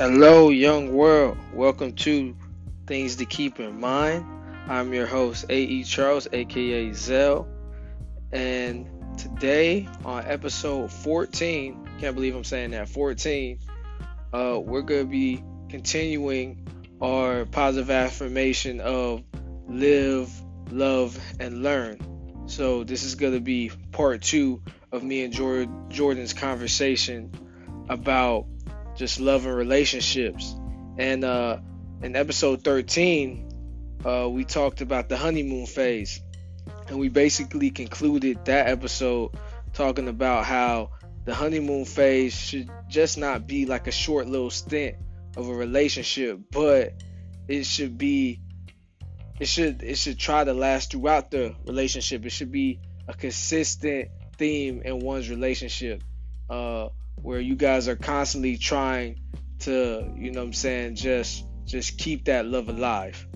Hello, young world. Welcome to Things to Keep in Mind. I'm your host, A.E. Charles, aka Zell. And today, on episode 14, can't believe I'm saying that, 14, uh, we're going to be continuing our positive affirmation of live, love, and learn. So, this is going to be part two of me and Jordan's conversation about just love and relationships. And uh, in episode 13, uh, we talked about the honeymoon phase. And we basically concluded that episode talking about how the honeymoon phase should just not be like a short little stint of a relationship, but it should be it should it should try to last throughout the relationship. It should be a consistent theme in one's relationship. Uh, where you guys are constantly trying to, you know what I'm saying, just just keep that love alive,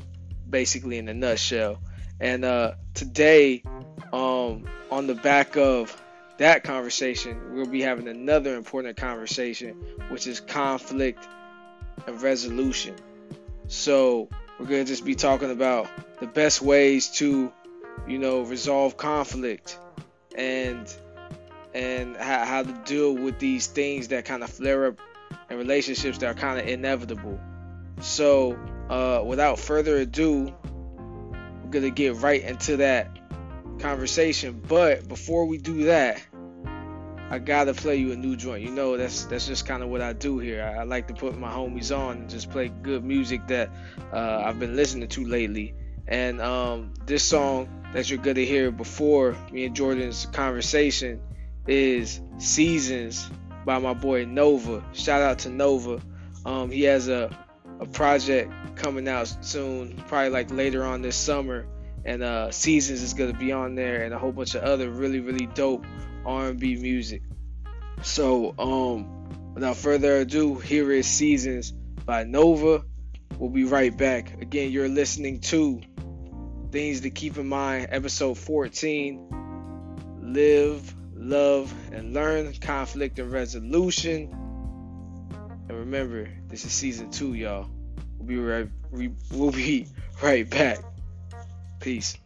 basically in a nutshell. And uh, today, um, on the back of that conversation, we'll be having another important conversation, which is conflict and resolution. So we're gonna just be talking about the best ways to, you know, resolve conflict and and how, how to deal with these things that kind of flare up and relationships that are kind of inevitable. So, uh, without further ado, we're gonna get right into that conversation. But before we do that, I gotta play you a new joint. You know, that's that's just kind of what I do here. I, I, like to put my homies on and just play good music that uh, I've been listening to lately. And um, this song that you're gonna hear before me and Jordan's conversation is Seasons by my boy Nova. Shout out to Nova. Um, he has a, a project coming out soon, probably like later on this summer. And uh, Seasons is gonna be on there, and a whole bunch of other really, really dope R&B music. So, um, without further ado, here is Seasons by Nova. We'll be right back. Again, you're listening to Things to Keep in Mind, episode 14. Live love, and learn conflict and resolution. And remember, this is season two, y'all. We'll be right, we'll be right back. Peace.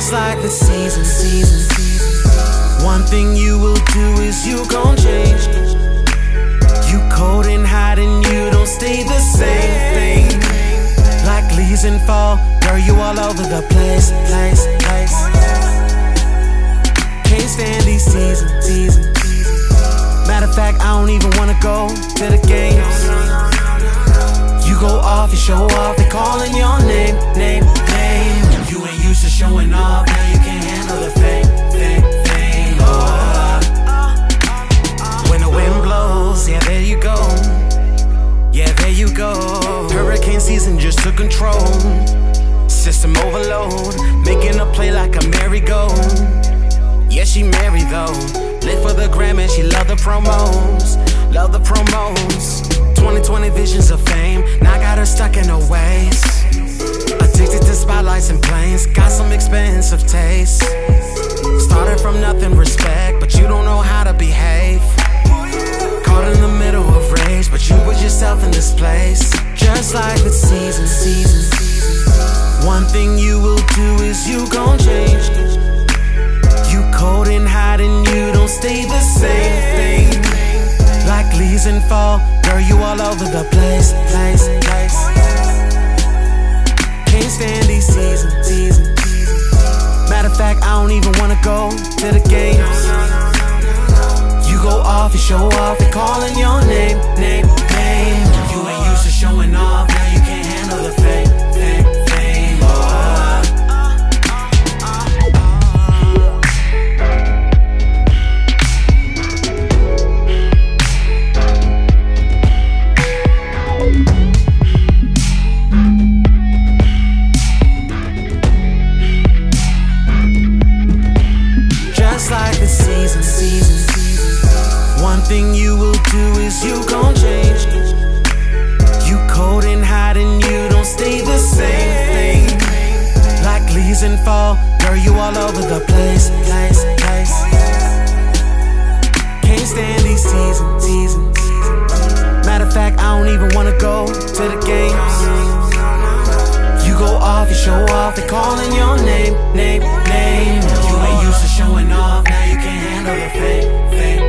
Just like the season, season. One thing you will do is you gon' change. You cold and and you don't stay the same thing. Like leaves in fall, girl, you all over the place, place, place. Can't stand these seasons, seasons. Matter of fact, I don't even wanna go to the games. You go off, you show off, they calling your name, name. You ain't used to showing off, now you can't handle the fame, fame, fame. Oh. When the wind blows, yeah, there you go. Yeah, there you go. Hurricane season just took control. System overload, making a play like a merry-go. Yeah, she married though. Live for the gram and she love the promos. Love the promos. 2020 visions of fame. Now got her stuck in her ways. Addicted to spotlights and planes, got some expensive taste. Started from nothing, respect, but you don't know how to behave. Caught in the middle of rage, but you put yourself in this place. Just like the season, season. Season. One thing you will do is you gon' change. You cold and hot and you don't stay the same thing. Like leaves and fall, girl, you all over the place, place, place. Can't stand these seasons, seasons. Matter of fact, I don't even wanna go to the games. You go off, you show off, they calling your name, name, name. You ain't used to showing off, now you can't handle the fame. Thing you will do is you gon' change. You cold and hot and you don't stay the same thing. Like leaves in fall, girl, you all over the place, place, place. Can't stand these seasons, seasons. Matter of fact, I don't even wanna go to the games. You go off, you show off, they calling your name, name, name. You can't handle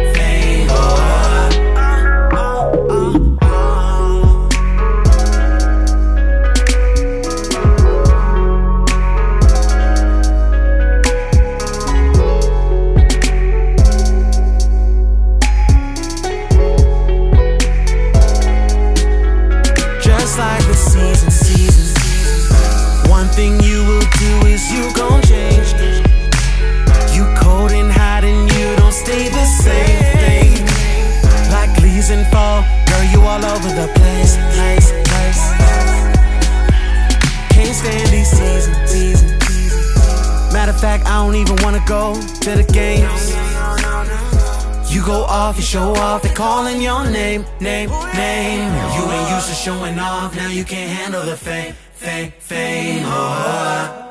seasons. Matter of fact, I don't even wanna go to the games. You go off, you show off, they calling your name, name, name. You ain't used to showing off, now you can't handle the fame, fame, fame. Oh.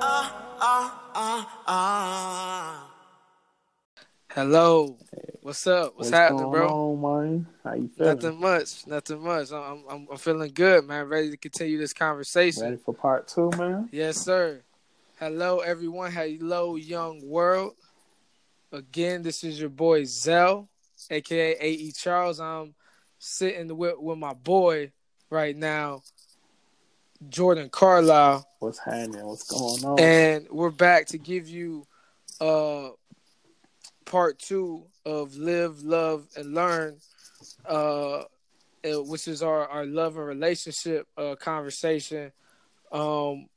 Hello. What's up? What's, happening, going bro? on, man? How you feeling? Nothing much. Nothing much. I'm, I'm I'm feeling good, man. Ready to continue this conversation. Ready for part two, man? Yes, sir. Hello, everyone. Hello, young world. Again, this is your boy Zell, aka AE Charles. I'm sitting with, with my boy right now, Jordan Carlisle, What's happening? What's going on? and we're back to give you uh part two of Live, Love, and Learn, uh, uh, which is our, our love and relationship uh, conversation um,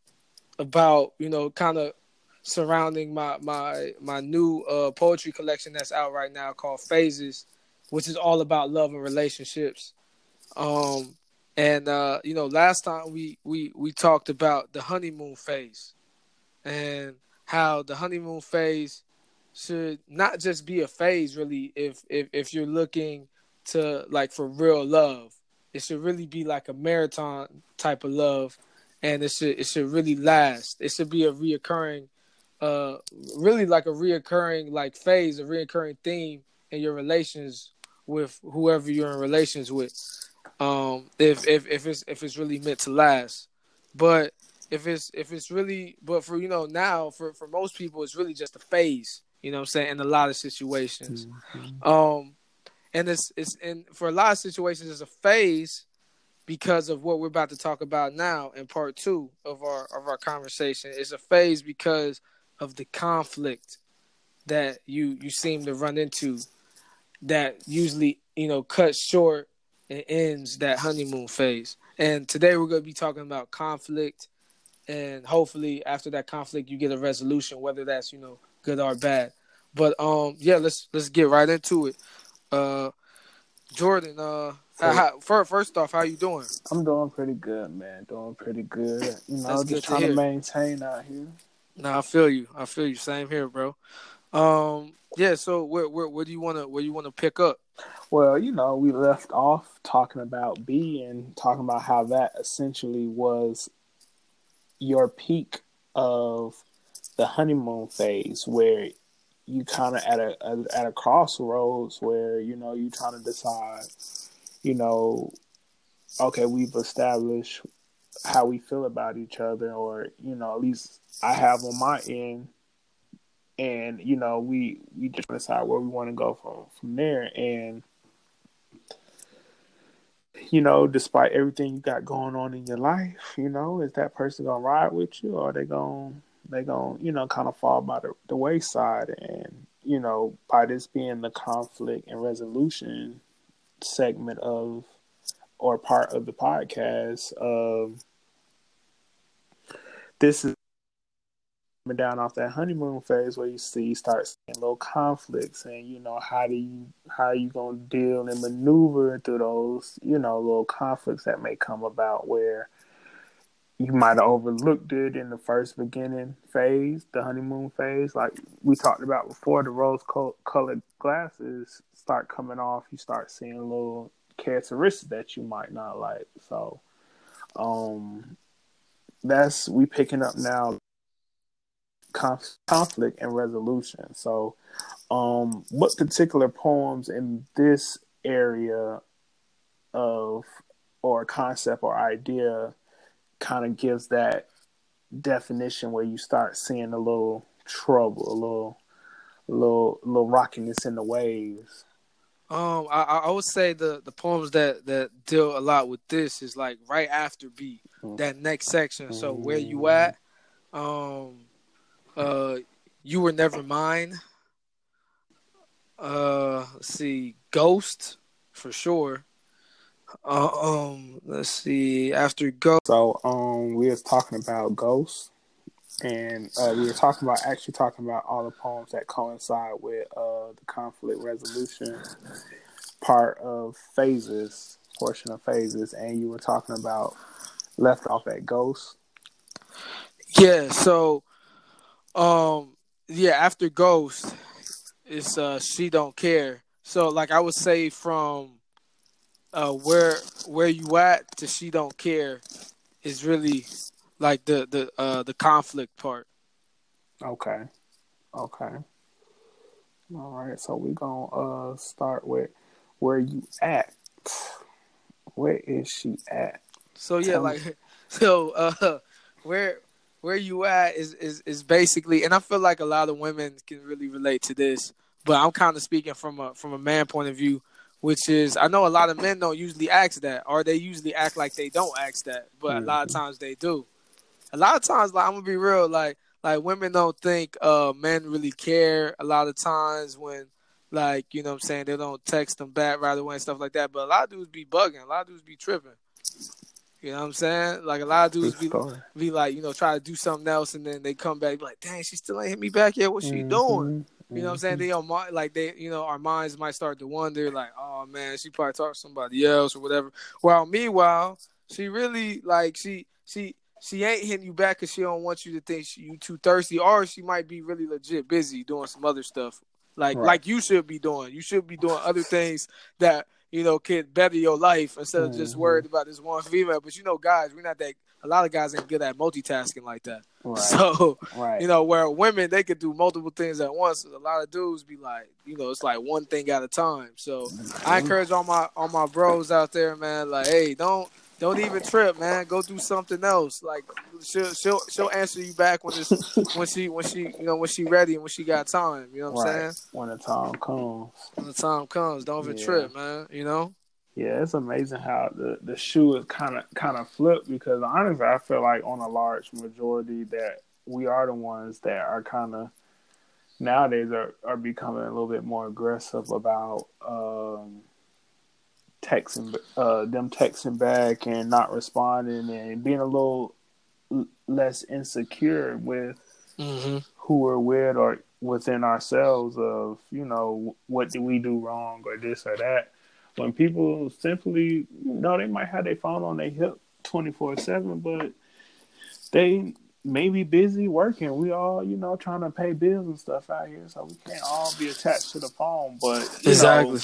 about, you know, kind of surrounding my my my new uh, poetry collection that's out right now called Phases, which is all about love and relationships. Um, and uh, you know, last time we we we talked about the honeymoon phase and how the honeymoon phase should not just be a phase really if if if you're looking to like for real love it should really be like a marathon type of love and it should it should really last. It should be a reoccurring uh really like a reoccurring like phase a reoccurring theme in your relations with whoever you're in relations with. Um if if if it's if it's really meant to last. But if it's if it's really but for you know now for for most people it's really just a phase you know what i'm saying in a lot of situations. Mhm. um and it's it's and for a lot of situations it's a phase because of what we're about to talk about now in part two of our of our conversation it's a phase because of the conflict that you you seem to run into that usually you know cuts short and ends that honeymoon phase. And today we're going to be talking about conflict. And hopefully after that conflict you get a resolution whether that's you know good or bad. But um yeah let's let's get right into it. Uh jordan uh how, how, first, first off how you doing I'm doing pretty good, man. Doing pretty good. You know, That's just trying to, hear. maintain out here. no i feel you i feel you same here bro um yeah so where where, where do you want to where you want to pick up Well, you know, we left off talking about B and talking about how that essentially was your peak of the honeymoon phase, where you kind of at a, a at a crossroads where you know you're trying to decide, you know, okay, we've established how we feel about each other, or you know, at least I have on my end, and you know, we we just decide where we want to go from from there, and you know, despite everything you got going on in your life, you know, is that person gonna ride with you, or they gonna they gonna you know kind of fall by the, the wayside, and you know, by this being the conflict and resolution segment of or part of the podcast, um, this is coming down off that honeymoon phase where you see start seeing little conflicts and you know how do you how you gonna deal and maneuver through those you know little conflicts that may come about where you might have overlooked it in the first beginning phase, the honeymoon phase. Like we talked about before, the rose colored glasses start coming off. You start seeing little characteristics that you might not like. So, um, that's we picking up now conflict and resolution. So, um, what particular poems in this area of or concept or idea kind of gives that definition where you start seeing a little trouble, a little, little, little rockiness in the waves. Um, I, I would say the the poems that that deal a lot with this is like right after B, mm. that next section. So where you mm. at? Um, uh, you were never mine. Uh, let's see, Ghost for sure. Uh, um, let's see. After Ghost, so um, we was talking about Ghost, and uh, we were talking about actually talking about all the poems that coincide with uh the conflict resolution part of phases, portion of phases, and you were talking about left off at Ghost. Yeah. So, um, yeah. After Ghost, it's uh, she don't care. So, like I would say from uh, where where you at to she don't care is really like the the uh, the conflict part. Okay. Okay. All right. So we're gonna uh start with where you at. Where is she at? So yeah, Tell like me. so uh where where you at is, is is basically and I feel like a lot of women can really relate to this, but I'm kind of speaking from a from a man point of view which is I know a lot of men don't usually ask that, or they usually act like they don't ask that, but mm-hmm. a lot of times they do. A lot of times, like I'm gonna be real, like like women don't think uh men really care. A lot of times when like you know what I'm saying they don't text them back right away and stuff like that. But a lot of dudes be bugging, a lot of dudes be tripping. You know what I'm saying? Like a lot of dudes be, be like, you know, try to do something else and then they come back like, dang, she still ain't hit me back yet. What she mm-hmm. doing? You know what I'm saying? They like they you know our minds might start to wonder like, oh man, she probably talked to somebody else or whatever. While meanwhile, she really like she she she ain't hitting you back because she don't want you to think she, you too thirsty, or she might be really legit busy doing some other stuff like right. like you should be doing. You should be doing other things that you know could better your life instead of mm-hmm. just worried about this one female. But you know, guys, we're not that a lot of guys ain't good at multitasking like that. Right. So, right. you know, where women they could do multiple things at once. A lot of dudes be like, you know, it's like one thing at a time. So, mm-hmm. I encourage all my all my bros out there, man. Like, hey, don't don't even trip, man. Go do something else. Like she'll she'll she'll answer you back when it's when she when she you know when she ready and when she got time. You know what right. I'm saying? When the time comes. When the time comes, don't even yeah. trip, man. You know. Yeah, it's amazing how the, the shoe is kind of kind of flipped because honestly, I feel like on a large majority that we are the ones that are kind of nowadays are, are becoming a little bit more aggressive about um, texting uh, them texting back and not responding and being a little less insecure with mm-hmm. who we're with or within ourselves of you know what do we do wrong or this or that when people simply, you know, they might have their phone on their hip 24 7, but they may be busy working. We all, you know, trying to pay bills and stuff out here, so we can't all be attached to the phone. But exactly. Know,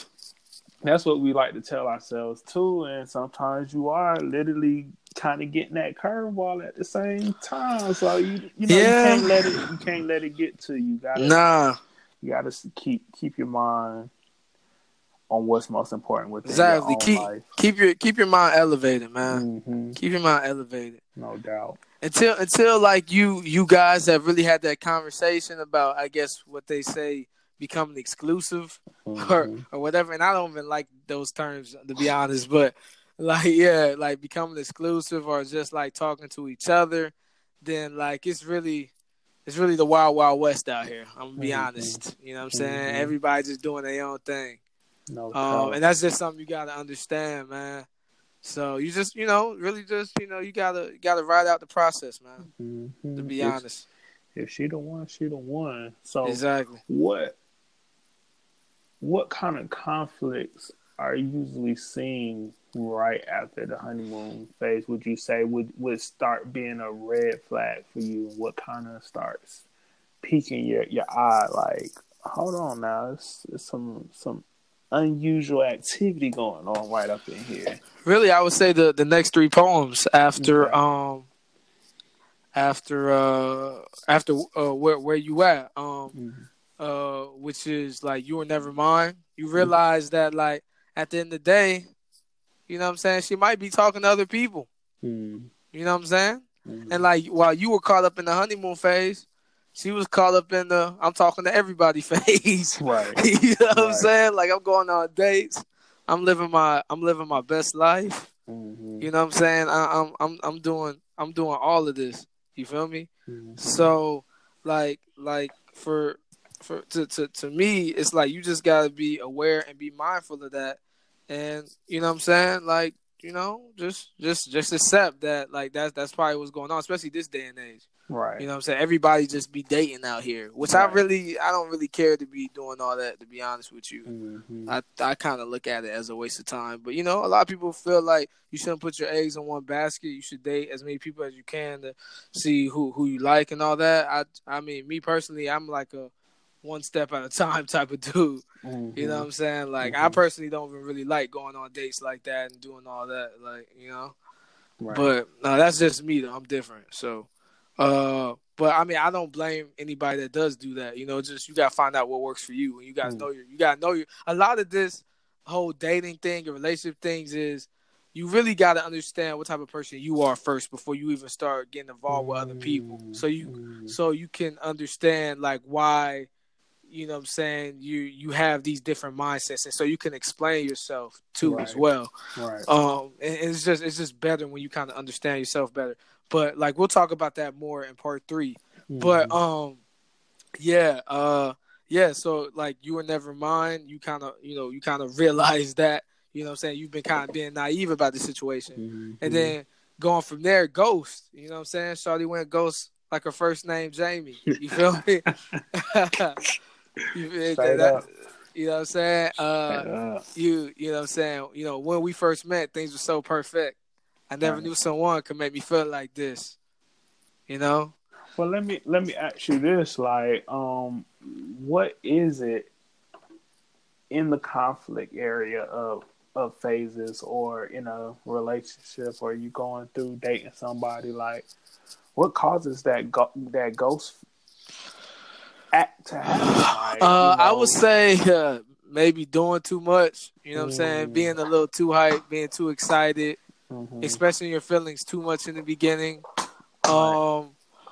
that's what we like to tell ourselves too. And sometimes you are literally kind of getting that curveball at the same time. So you, you know, yeah. you can't let it, you can't let it get to you. you gotta, nah, you gotta keep keep your mind on what's most important with exactly. keep life. keep your keep your mind elevated, man. Mm-hmm. Keep your mind elevated. No doubt. Until until like you you guys have really had that conversation about I guess what they say becoming exclusive mm-hmm. or or whatever. And I don't even like those terms to be honest, but like yeah, like becoming exclusive or just like talking to each other, then like it's really it's really the wild wild west out here. I'm gonna be mm-hmm. honest. You know what I'm saying? Mm-hmm. Everybody just doing their own thing. No um, and that's just something you gotta understand, man. So you just, you know, really just, you know, you gotta you gotta ride out the process, man. Mm-hmm. To be if, honest. If she the one, she the one. So exactly. What what kind of conflicts are usually seen right after the honeymoon phase would you say would would start being a red flag for you? What kind of starts piquing your your eye? Like, hold on now, it's, it's some some unusual activity going on right up in here. Really, I would say the the next three poems after okay. um after uh after uh where where you at um mm-hmm. uh which is like you were never mine. You mm-hmm. realize mm-hmm. that like at the end of the day you know what I'm saying? She might be talking to other people. Mm. You know what I'm saying? Mm. And like while you were caught up in the honeymoon phase, she was caught up in the I'm talking to everybody phase. Right. you know what right. I'm saying? Like I'm going on dates. I'm living my I'm living my best life. Mm-hmm. You know what I'm saying? I, am I'm I'm doing I'm doing all of this. You feel me? Mm-hmm. So like like for for to, to to me it's like you just gotta be aware and be mindful of that and you know what I'm saying? Like, you know, just just just accept that like that's that's probably what's going on, especially this day and age. Right. You know what I'm saying? Everybody just be dating out here, which right. I really I don't really care to be doing all that to be honest with you. Mm-hmm. I I kind of look at it as a waste of time. But you know, a lot of people feel like you shouldn't put your eggs in one basket. You should date as many people as you can to see who who you like and all that. I I mean, me personally, I'm like a one step at a time type of dude. Mm-hmm. You know what I'm saying? Like mm-hmm. I personally don't even really like going on dates like that and doing all that. Like you know, right. but no, that's just me though. I'm different. So, uh, but I mean, I don't blame anybody that does do that. You know, just you gotta find out what works for you, and you gotta mm. know your. You gotta know your. A lot of this whole dating thing and relationship things is you really got to understand what type of person you are first before you even start getting involved with other people so you mm. so you can understand like why you know what I'm saying, you you have these different mindsets and so you can explain yourself too right. as well. Right. Um and it's just it's just better when you kind of understand yourself better. But like we'll talk about that more in part 3. Mm-hmm. But um yeah, uh yeah, so like you were never mine, you kind of, you know, you kind of realize that, you know what I'm saying, you've been kind of being naive about the situation. Mm-hmm. And then going from there, ghost, you know what I'm saying? Shawty went ghost like her first name Jamie. You feel me? You, that, you know what I'm saying? Uh, you you know what I'm saying? You know, when we first met, things were so perfect. I never right. knew someone could make me feel like this. You know? Well, let me let me ask you this: like, um, what is it in the conflict area of of phases, or in a relationship, or you going through dating somebody? Like, what causes that go- that ghost act to happen? Like, uh, you know? I would say uh, maybe doing too much. You know what I'm saying? Being a little too hype, being too excited, mm-hmm. expressing your feelings too much in the beginning. Um,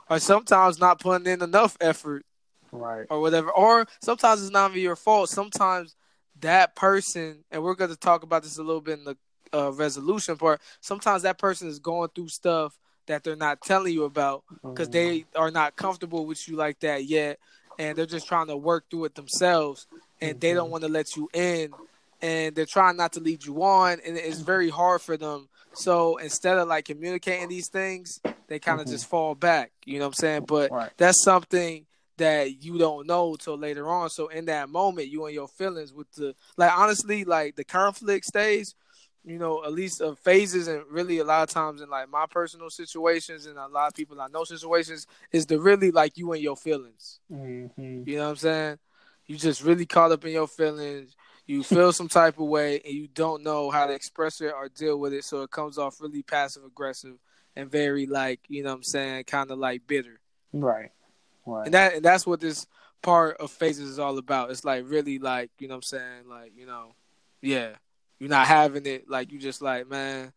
or sometimes not putting in enough effort. Right. Or whatever. Or sometimes it's not even your fault. Sometimes that person, and we're going to talk about this a little bit in the uh, resolution part. Sometimes that person is going through stuff that they're not telling you about because mm-hmm. they are not comfortable with you like that yet and they're just trying to work through it themselves and they don't mm-hmm. want to let you in and they're trying not to lead you on and it's very hard for them so instead of like communicating these things they kind of mm-hmm. just fall back you know what i'm saying but right. that's something that you don't know till later on so in that moment you and your feelings with the like honestly like the conflict stage you know, at least of phases and really a lot of times in like my personal situations and a lot of people I know situations is the really like you and your feelings. Mm-hmm. You know what I'm saying? You just really caught up in your feelings. You feel some type of way and you don't know how to express it or deal with it, so it comes off really passive aggressive and very like you know what I'm saying, kind of like bitter. Right. Right. And that and that's what this part of phases is all about. It's like really like you know what I'm saying, like you know, yeah you're not having it. Like you just like man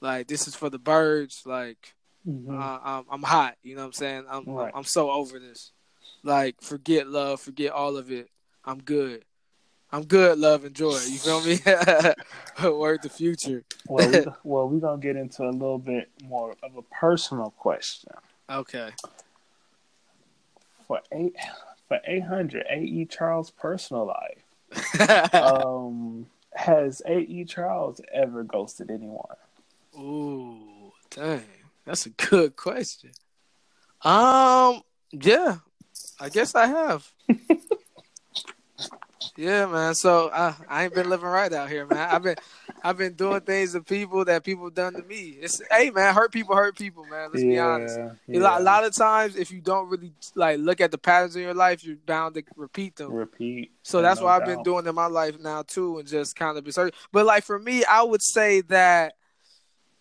like this is for the birds. Like mm-hmm. uh, I'm, I'm hot. You know what i'm saying? I'm, right. I'm, I'm so over this. Like forget love. Forget all of it. I'm good. I'm good love and joy. You feel me? Word the future. Well we, well we're gonna get into a little bit more of a personal question. Okay. For eight for 800 ae charles personal life. Um has A.E. Charles ever ghosted anyone? Ooh, dang. That's a good question. Um, yeah. I guess I have. Yeah, man. So uh, I ain't been living right out here, man. I've been I've been doing things to people that people done to me. It's hey man, hurt people hurt people, man. Let's be honest. A, lot, a lot of times if you don't really like look at the patterns in your life, you're bound to repeat them. Repeat. So that's no what I've been doing in my life now too and just kind of be certain. But like for me, I would say that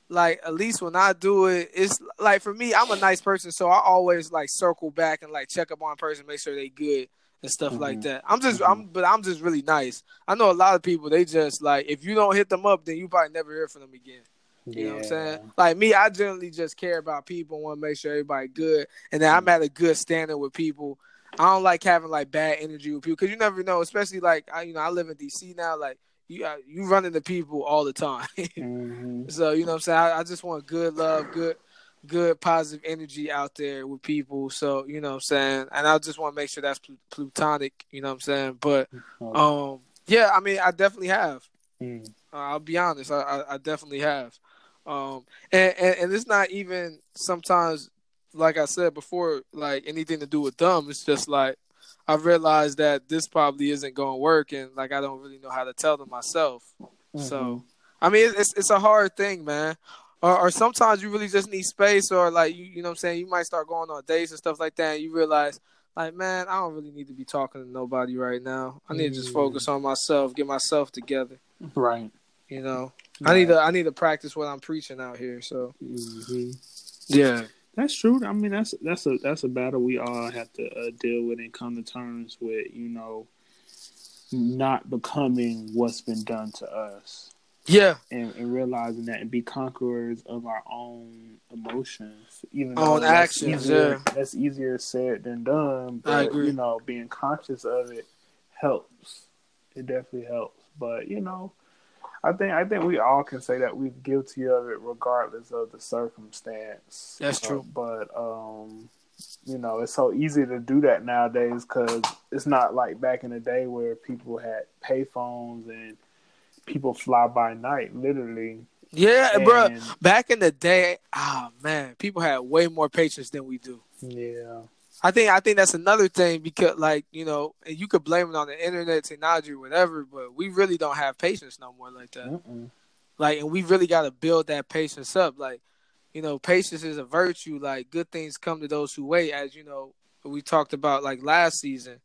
like at least when I do it, it's like for me, I'm a nice person, so I always like circle back and like check up on a person, make sure they good and stuff mm-hmm. like that. I'm just, mm-hmm. I'm, but I'm just really nice. I know a lot of people. They just like if you don't hit them up, then you probably never hear from them again. You yeah. know what I'm saying? Like me, I generally just care about people, want to make sure everybody good, and then I'm at a good standing with people. I don't like having like bad energy with people because you never know. Especially like I, you know, I live in DC now. Like you, uh, you run into people all the time. mm-hmm. So you know what I'm saying. I, I just want good love, good good positive energy out there with people. So, you know what I'm saying? And I just want to make sure that's pl- plutonic, you know what I'm saying? But um yeah, I mean, I definitely have. Mm. Uh, I'll be honest, I, I, I definitely have. Um and, and, and it's not even sometimes like I said before, like anything to do with them. It's just like I realized that this probably isn't going to work, and like I don't really know how to tell them myself. Mm-hmm. So, I mean, it's it's a hard thing, man or, or sometimes you really just need space or like you you know what I'm saying? You might start going on dates and stuff like that and you realize like man I don't really need to be talking to nobody right now. I need mm. to just focus on myself get myself together. Right. You know? Right. I need to I need to practice what I'm preaching out here so. Mm-hmm. yeah. That's true. I mean that's that's a that's a battle we all have to uh, deal with and come to terms with you know not becoming what's been done to us yeah, and, and, realizing that and be conquerors of our own emotions, even though that's actions. Easier, yeah, that's easier said than done. But, I agree. You know, being conscious of it helps. It definitely helps. But you know, I think I think we all can say that we're guilty of it, regardless of the circumstance. That's true. Uh, but um, you know, it's so easy to do that nowadays because it's not like back in the day where people had payphones and people fly by night, literally. Yeah, and, bro. Back in the day, oh man, people had way more patience than we do. Yeah. I think I think that's another thing because like, you know, and you could blame it on the internet technology whatever, but we really don't have patience no more like that. Mm-mm. Like and we really got to build that patience up like you know, patience is a virtue. Like good things come to those who wait, as you know, we talked about like last season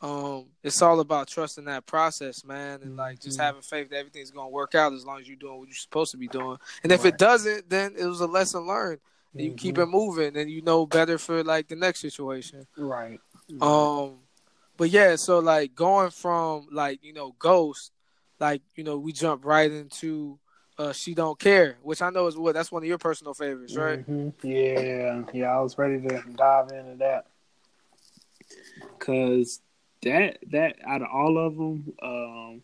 um, it's all about trusting that process, man, and like just mm-hmm. having faith that everything's gonna work out as long as you're doing what you're supposed to be doing. And if right. it doesn't, then it was a lesson learned. Mm-hmm. You keep mm-hmm. it moving, and you know better for like the next situation. Right. Um, but yeah, so like going from like you know Ghost, like you know we jump right into uh, She Don't Care, which I know is what that's one of your personal favorites, right? Mm-hmm. Yeah, yeah, I was ready to dive into that because that that out of all of them, um,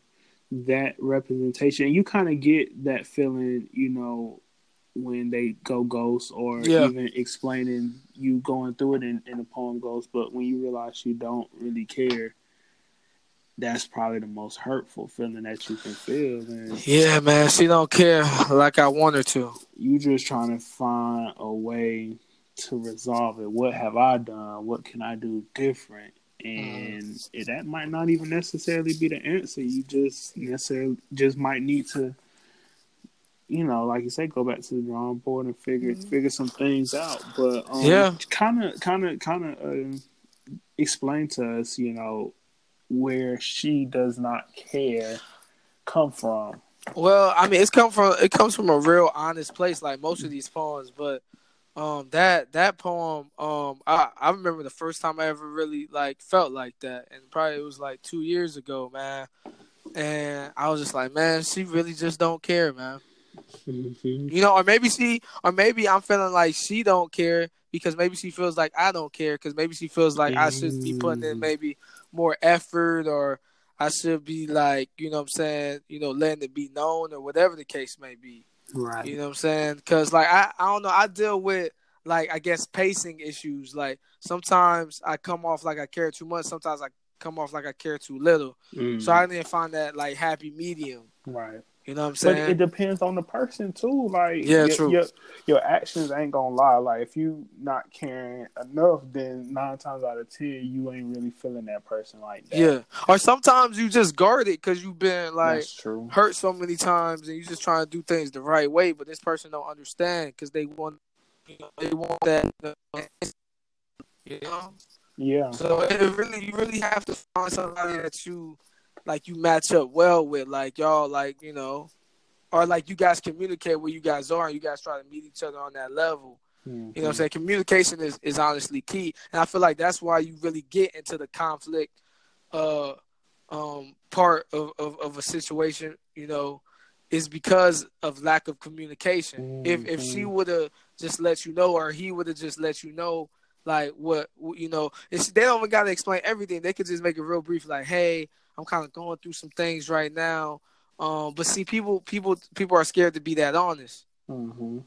that representation, you kind of get that feeling, you know, when they go ghost or yeah. even explaining you going through it in, the poem ghost, but when you realize you don't really care, that's probably the most hurtful feeling that you can feel. And yeah, man, she don't care like I want her to. You just trying to find a way to resolve it. What have I done? What can I do different? And mm. that might not even necessarily be the answer. You just necessarily just might need to, you know, like you said, go back to the drawing board and figure mm. figure some things out. But um, yeah, kind of, kind of, kind of uh, explain to us, you know, where she does not care come from. Well, I mean, it's come from it comes from a real honest place, like most of these poems, but um that that poem um I, I remember the first time I ever really like felt like that and probably it was like two years ago man and I was just like man she really just don't care man mm-hmm. you know or maybe she or maybe I'm feeling like she don't care because maybe she feels like I don't care because maybe she feels like I should be putting in mm. maybe more effort or I should be like you know what I'm saying you know letting it be known or whatever the case may be Right. You know what I'm saying? Because like I, I don't know, I deal with like I guess pacing issues. Like sometimes I come off like I care too much. Sometimes I come off like I care too little. Mm. So I didn't find that like happy medium. Right. You know what I'm But saying? it depends on the person too. Like Yeah, your, true. Your, your actions ain't gonna lie. Like if you not caring enough, then nine times out of ten you ain't really feeling that person like that. yeah. Or sometimes you just guard it because you've been like true. hurt so many times and you just trying to do things the right way, but this person don't understand because they want you know, they want that you know. Yeah, So it really you really have to find somebody that you like you match up well with, like y'all like, you know, or like you guys communicate where you guys are and you guys try to meet each other on that level. You know what I'm saying? Communication is, is honestly key. And I feel like that's why you really get into the conflict uh um part of, of, of a situation, you know, is because of lack of communication. If if she Mhm. would have just let you know or he would have just let you know like what you know, it's, they don't even gotta explain everything. They could just make it real brief, like, hey, I'm kind of going through some things right now. Um, but see, people, people, people are scared to be that honest hmm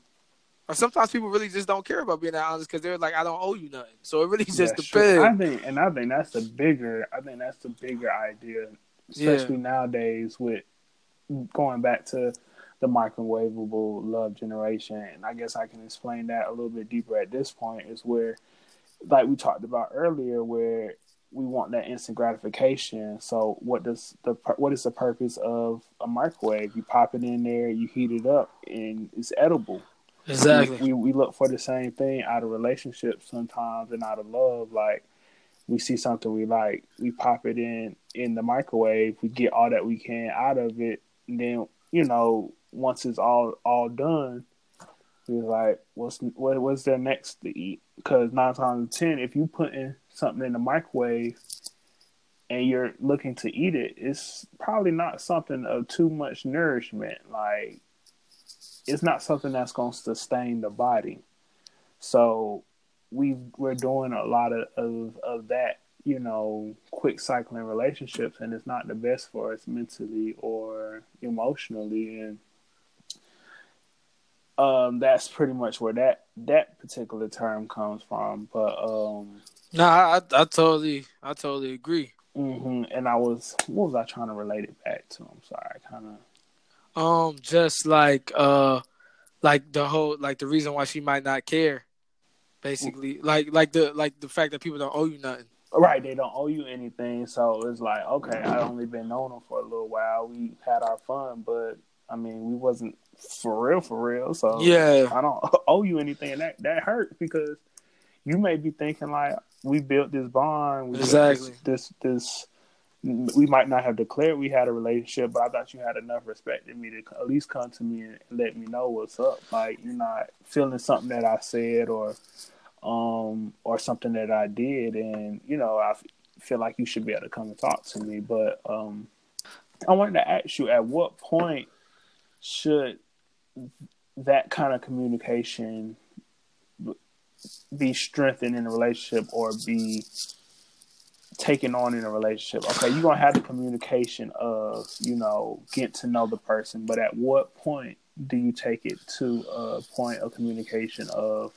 or sometimes people really just don't care about being that honest because they're like, I don't owe you nothing. So it really just true. depends. I think, and I think that's the bigger. I think that's the bigger idea, especially nowadays with going back to the microwavable love generation. And I guess I can explain that a little bit deeper at this point. Is where, like we talked about earlier, where we want that instant gratification. So what does the what is the purpose of a microwave? You pop it in there, you heat it up, and it's edible. Exactly. We, we look for the same thing out of relationships sometimes and out of love. Like we see something we like, we pop it in in the microwave, we get all that we can out of it, and then you know once it's all all done, we're like, what's what what's there next to eat? Because nine times ten, if you put in something in the microwave and you're looking to eat it, it's probably not something of too much nourishment. Like it's not something that's going to sustain the body. So we we're doing a lot of, of of that, you know, quick cycling relationships, and it's not the best for us mentally or emotionally, and um, that's pretty much where that that particular term comes from. But um, No, I, I totally I totally agree. hmm and I was what was I trying to relate it back to? I'm sorry, I kind of Um, just like uh, like the whole like the reason why she might not care, basically, like like the like the fact that people don't owe you nothing. Right, they don't owe you anything, so it's like, okay, I only been knowing them for a little while. We had our fun, but I mean, we wasn't for real, for real. So Yeah. I don't owe you anything. And that that hurt because you may be thinking like, we built this bond, we Exactly. This, this this we might not have declared we had a relationship, but I thought you had enough respect in me to at least come to me and let me know what's up. Like you're not feeling something that I said or um or something that I did, and you know I f- feel like you should be able to come and talk to me. But um I wanted to ask you, at what point should that kind of communication be strengthened in a relationship or be taken on in a relationship? Okay, you're gonna have the communication of you know get to know the person, but at what point do you take it to a point of communication of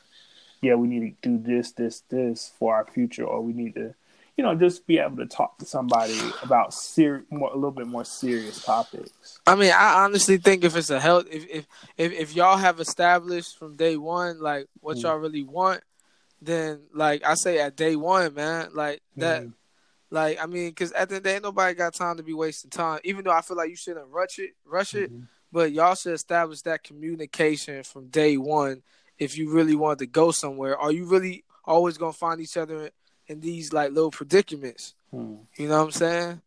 yeah, we need to do this, this, this for our future, or we need to, you know, just be able to talk to somebody about ser- more, a little bit more serious topics. I mean, I honestly think if it's a health, if if if, if y'all have established from day one like what Mm. y'all really want, then like I say at day one, man, like that. Mhm. Like I mean, because at the end of the day, ain't nobody got time to be wasting time. Even though I feel like you shouldn't rush it, rush it, Mhm. but y'all should establish that communication from day one. If you really want to go somewhere, are you really always gonna find each other in these like little predicaments? Hmm. You know what I'm saying?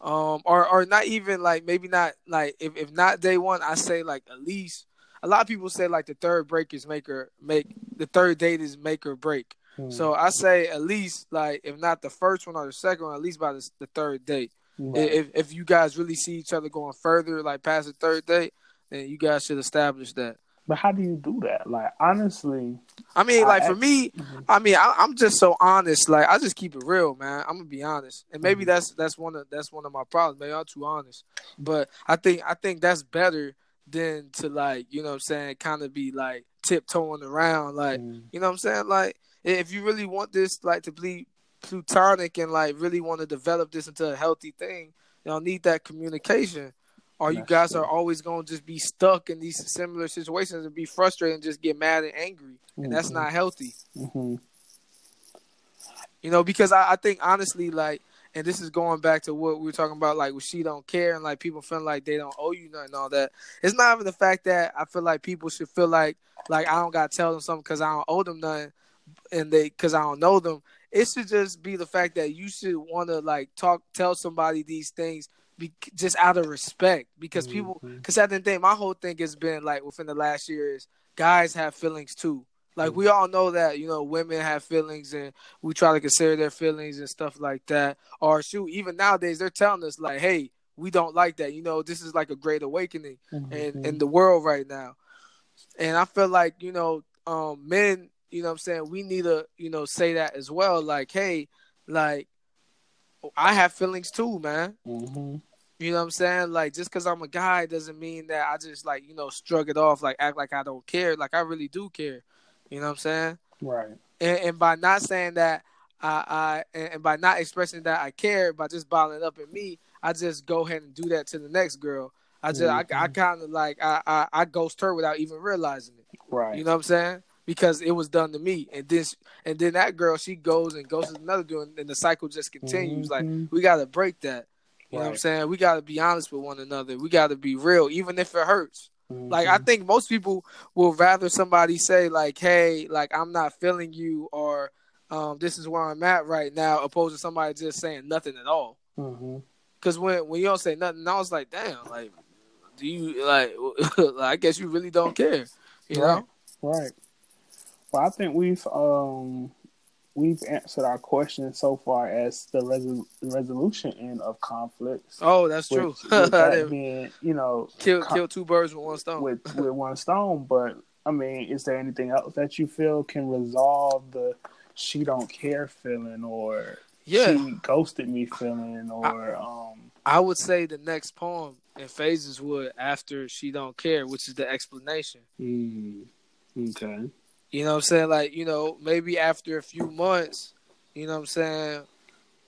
Um, or or not even like maybe not like if, if not day one, I say like at least a lot of people say like the third break is make or make the third date is make or break. Hmm. So I say at least like if not the first one or the second one, at least by the, the third date. Right. If if you guys really see each other going further, like past the third date, then you guys should establish that. But how do you do that? Like honestly, I mean, I like for act- me, Mhm. I mean, I, I'm just so honest. Like I just keep it real, man. I'm gonna be honest, and maybe Mhm. that's that's one of that's one of my problems. Maybe I'm too honest, but I think I think that's better than to like you know what I'm saying, kind of be like tiptoeing around. Like Mm. you know what I'm saying. Like if you really want this like to be plutonic and like really want to develop this into a healthy thing, y'all need that communication. Or you That's guys true. are always gonna just be stuck in these similar situations and be frustrated and just get mad and angry, and that's Mhm. not healthy. hmm You know, because I, I think honestly, like, and this is going back to what we were talking about, like, she don't care and like people feeling like they don't owe you nothing, all that. It's not even the fact that I feel like people should feel like like I don't gotta tell them something because I don't owe them nothing, and they because I don't know them. It should just be the fact that you should want to like talk, tell somebody these things, be, just out of respect, because people. Mhm. Because at the day, my whole thing has been like within the last year is guys have feelings too. Like we all know that you know women have feelings and we try to consider their feelings and stuff like that. Or shoot, even nowadays they're telling us like, hey, we don't like that. You know, this is like a great awakening in Mhm. in the world right now. And I feel like you know, um, men, you know, what I'm saying we need to you know say that as well. Like, hey, like I have feelings too, man. Mhm. You know what I'm saying? Like just because I'm a guy doesn't mean that I just like you know shrug it off, like act like I don't care. Like I really do care. You know what I'm saying? Right. And, and by not saying that, I, I and by not expressing that I care, by just bottling up in me, I just go ahead and do that to the next girl. I just I, I Mhm. kind of like I, I I ghost her without even realizing it. Right. You know what I'm saying? Because it was done to me, and then and then that girl she goes and goes to another dude, and the cycle just continues. Like Mhm. we gotta break that. You know what I'm saying? We gotta be honest with one another. We gotta be real, even if it hurts. Like I Mhm. think most people will rather somebody say like, "Hey, like I'm not feeling you," or um, "This is where I'm at right now," opposed to somebody just saying nothing at all. Mhm. Because when when you don't say nothing, I was like, "Damn, like, do you like? I guess you really don't care." You Right. know? Right. Well, I think we've um we've answered our question so far as the resol- resolution end of conflicts. Oh, that's true. With, I with that being, you know, kill con- kill two birds with one stone. with with one stone. But I mean, is there anything else that you feel can resolve the she don't care feeling or yeah, she ghosted me feeling or um I would say the next poem in phases would after she don't care, which is the explanation. mm, okay. You know what I'm saying? Like, you know, maybe after a few months, you know what I'm saying,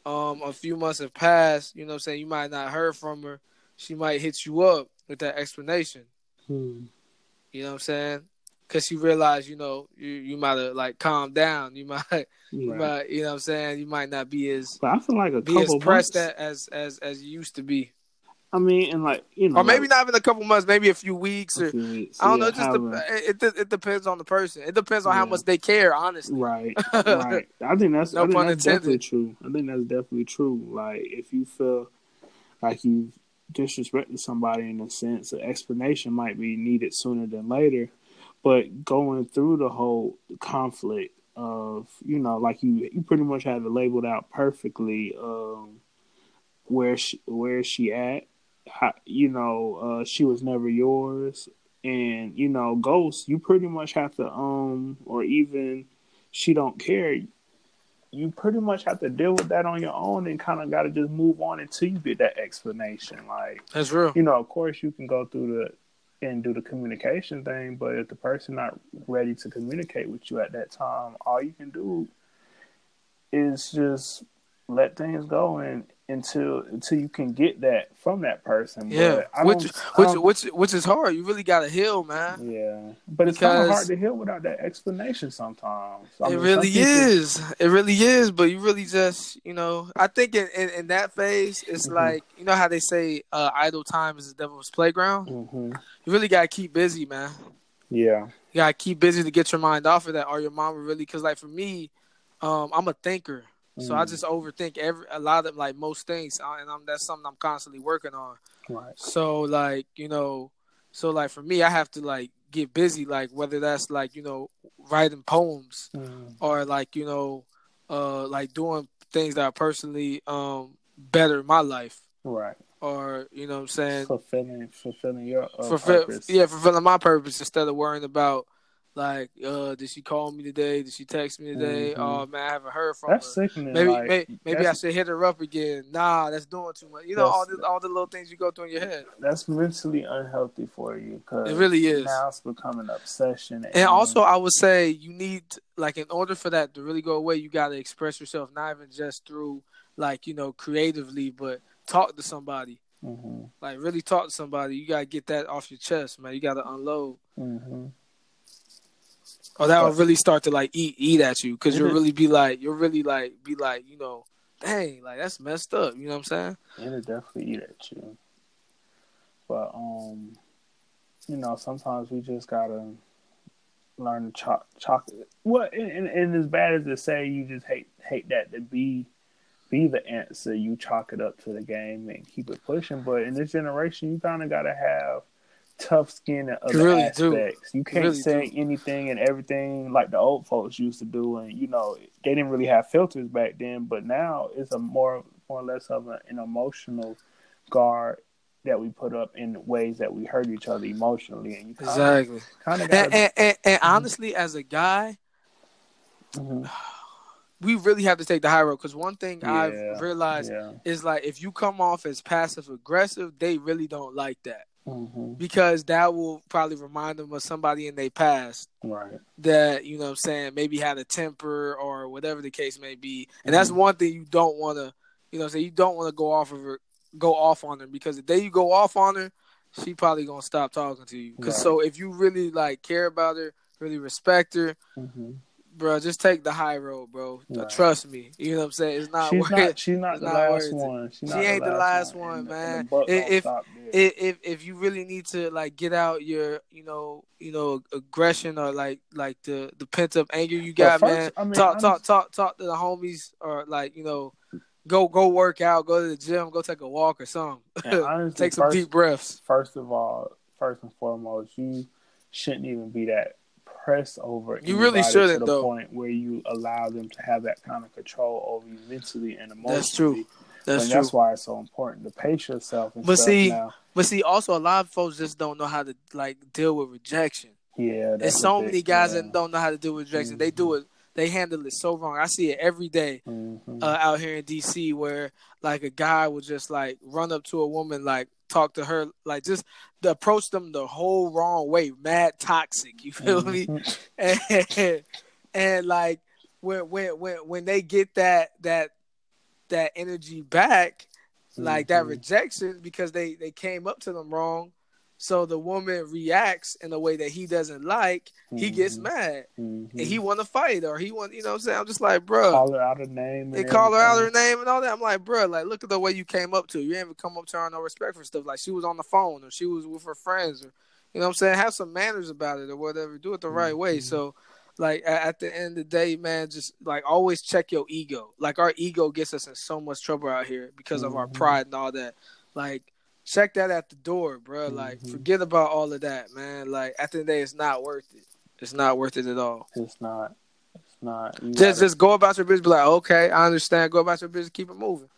um, a few months have passed, you know what I'm saying, you might not heard from her. She might hit you up with that explanation. Hmm. You know what I'm saying? Cause she realized, you know, you, you might have like calmed down. You might, you might, you know what I'm saying? You might not be as But I feel like a be as pressed months. as as as you used to be, I mean, and like you know, or maybe like, not even a couple months, maybe a few weeks, or few weeks. I don't know. Yeah, It just dep- it, it depends on the person. It depends on how much they care, honestly. Right, right. I think that's No I think pun that's intended. definitely true. I think that's definitely true. Like if you feel like you've disrespected somebody in a sense, an explanation might be needed sooner than later. But going through the whole conflict of you know, like you you pretty much have it labeled out perfectly. Um, where she where is she at? You know, uh, she was never yours, and you know, ghosts. You pretty much have to um, or even she don't care. You pretty much have to deal with that on your own, and kind of got to just move on until you get that explanation. Like That's real. you know, of course, you can go through the and do the communication thing, but if the person not ready to communicate with you at that time, all you can do is just let things go and until until you can get that from that person. Yeah, which which which which is hard. You really gotta heal, man. yeah, but it's kind of hard to heal without that explanation sometimes. I it mean, some really people- is. It really is. But you really just, you know, I think in, in, in that phase, it's Mhm. like, you know how they say uh, idle time is the devil's playground? Mhm. You really got to keep busy, man. Yeah, You got to keep busy to get your mind off of that. Or your mom really, because like for me, um, I'm a thinker. So I Mm. just overthink every a lot of like most things, uh, and I'm, that's something I'm constantly working on. right. So like you know, so like for me, I have to like get busy, like whether that's like you know writing poems Mm. or like you know, uh, like doing things that are personally um better my life, Right. or you know what I'm saying, Fulfilling, fulfilling your uh, fulfill purpose. yeah, fulfilling my purpose instead of worrying about like uh did she call me today? Did she text me today? Mhm. Oh man, I haven't heard from That's her. sickening. Maybe, like, maybe, maybe I should hit her up again. Nah, that's doing too much. You know all the all the little things you go through in your head. that's mentally unhealthy for you. Cause It really is. Now it's becoming an obsession. And also, I would say you need like in order for that to really go away, you got to express yourself, not even just through like you know creatively, but talk to somebody. hmm Like really talk to somebody. You gotta get that off your chest, man. You gotta unload. hmm Or that will really start to like eat eat at you because you'll really be like you'll really like be like you know, dang, like that's messed up. You know what I'm saying? It'll definitely eat at you. But um, you know, sometimes we just gotta learn to chalk chalk it. Well, and, and, and as bad as to say, you just hate hate that to be be the answer. You chalk it up to the game and keep it pushing. But in this generation, you kind of gotta have tough skin in other really do. aspects. You can't really say do. anything and everything like the old folks used to do. And you know, they didn't really have filters back then. But now it's a more more or less of a, an emotional guard that we put up in ways that we hurt each other emotionally. And you kind of, Exactly. kind of And, and, and, and honestly, as a guy, mm-hmm. we really have to take the high road because one thing Yeah, I've realized yeah. is like if you come off as passive aggressive, they really don't like that hmm because that will probably remind them of somebody in their past Right. that you know what I'm saying maybe had a temper or whatever the case may be, and that's one thing you don't want to, you know, say you don't want to go off of her, go off on her because the day you go off on her, she probably gonna stop talking to you. Right. so if you really like care about her, really respect her, hmm bro, just take the high road, bro. Right. Trust me. You know what I'm saying? It's not She's worth not. She's not the not last one. She ain't the last one, the man. If- if- if if you really need to like get out your you know you know aggression or like like the the pent up anger you got But man I mean, talk I'm- talk talk talk to the homies or like you know go go work out go to the gym go take a walk or something honestly, take some first- deep breaths first of all, first and foremost, you shouldn't even be that pressed over. You really shouldn't, to the though. point where you allow them to have that kind of control over you mentally and emotionally. That's true. that's and true that's why it's so important to pace yourself. And But see, now. but see also a lot of folks just don't know how to like deal with rejection yeah, there's so big- many guys yeah. that don't know how to deal with rejection they do it they handle it so wrong i see it every day Mhm. uh, out here in DC where like a guy would just like run up to a woman, like talk to her, like just to approach them the whole wrong way, mad toxic. You feel me? Mhm. And, and like when when when when they get that that that energy back, like that Mhm. rejection because they they came up to them wrong. So the woman reacts in a way that he doesn't like. He gets Mhm. mad Mhm. and he want to fight or he want you know what I'm saying. I'm just like, bro, call her out her name. they and call her out her name and all that. I'm like, bro, like look at the way you came up to her. You didn't even come up to her no respect for stuff. Like she was on the phone or she was with her friends or you know what I'm saying? Have some manners about it or whatever. Do it the right way. Mhm. So like at the end of the day, man, just like always check your ego. Like our ego gets us in so much trouble out here because of our pride and all that. Like check that at the door, bro. Like Mhm. forget about all of that, man. Like at the end of the day, it's not worth it. It's not worth it at all. It's not. It's not. You Just gotta- just go about your business. Be like, okay, I understand. Go about your business. Keep it moving.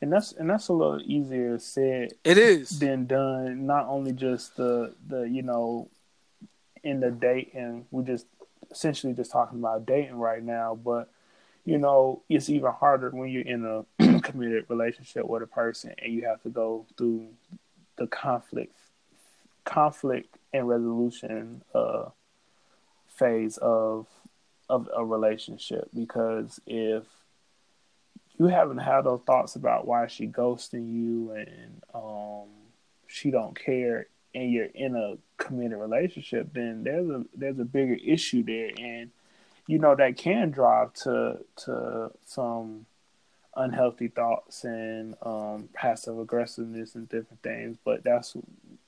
and that's and that's a little easier said It is. than done. Not only just the the you know in the dating, we just essentially just talking about dating right now, but you know it's even harder when you're in a committed relationship with a person and you have to go through the conflict conflict and resolution uh phase of of a relationship. Because if you haven't had those thoughts about why she ghosting you and um she don't care and you're in a committed relationship then there's a there's a bigger issue there. And you know that can drive to to some unhealthy thoughts and um passive aggressiveness and different things but that's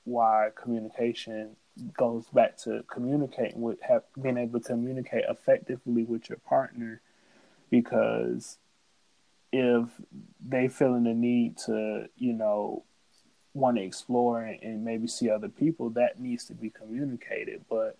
why communication goes back to communicating with have, being able to communicate effectively with your partner. Because if they feeling the need to you know want to explore and, and maybe see other people that needs to be communicated but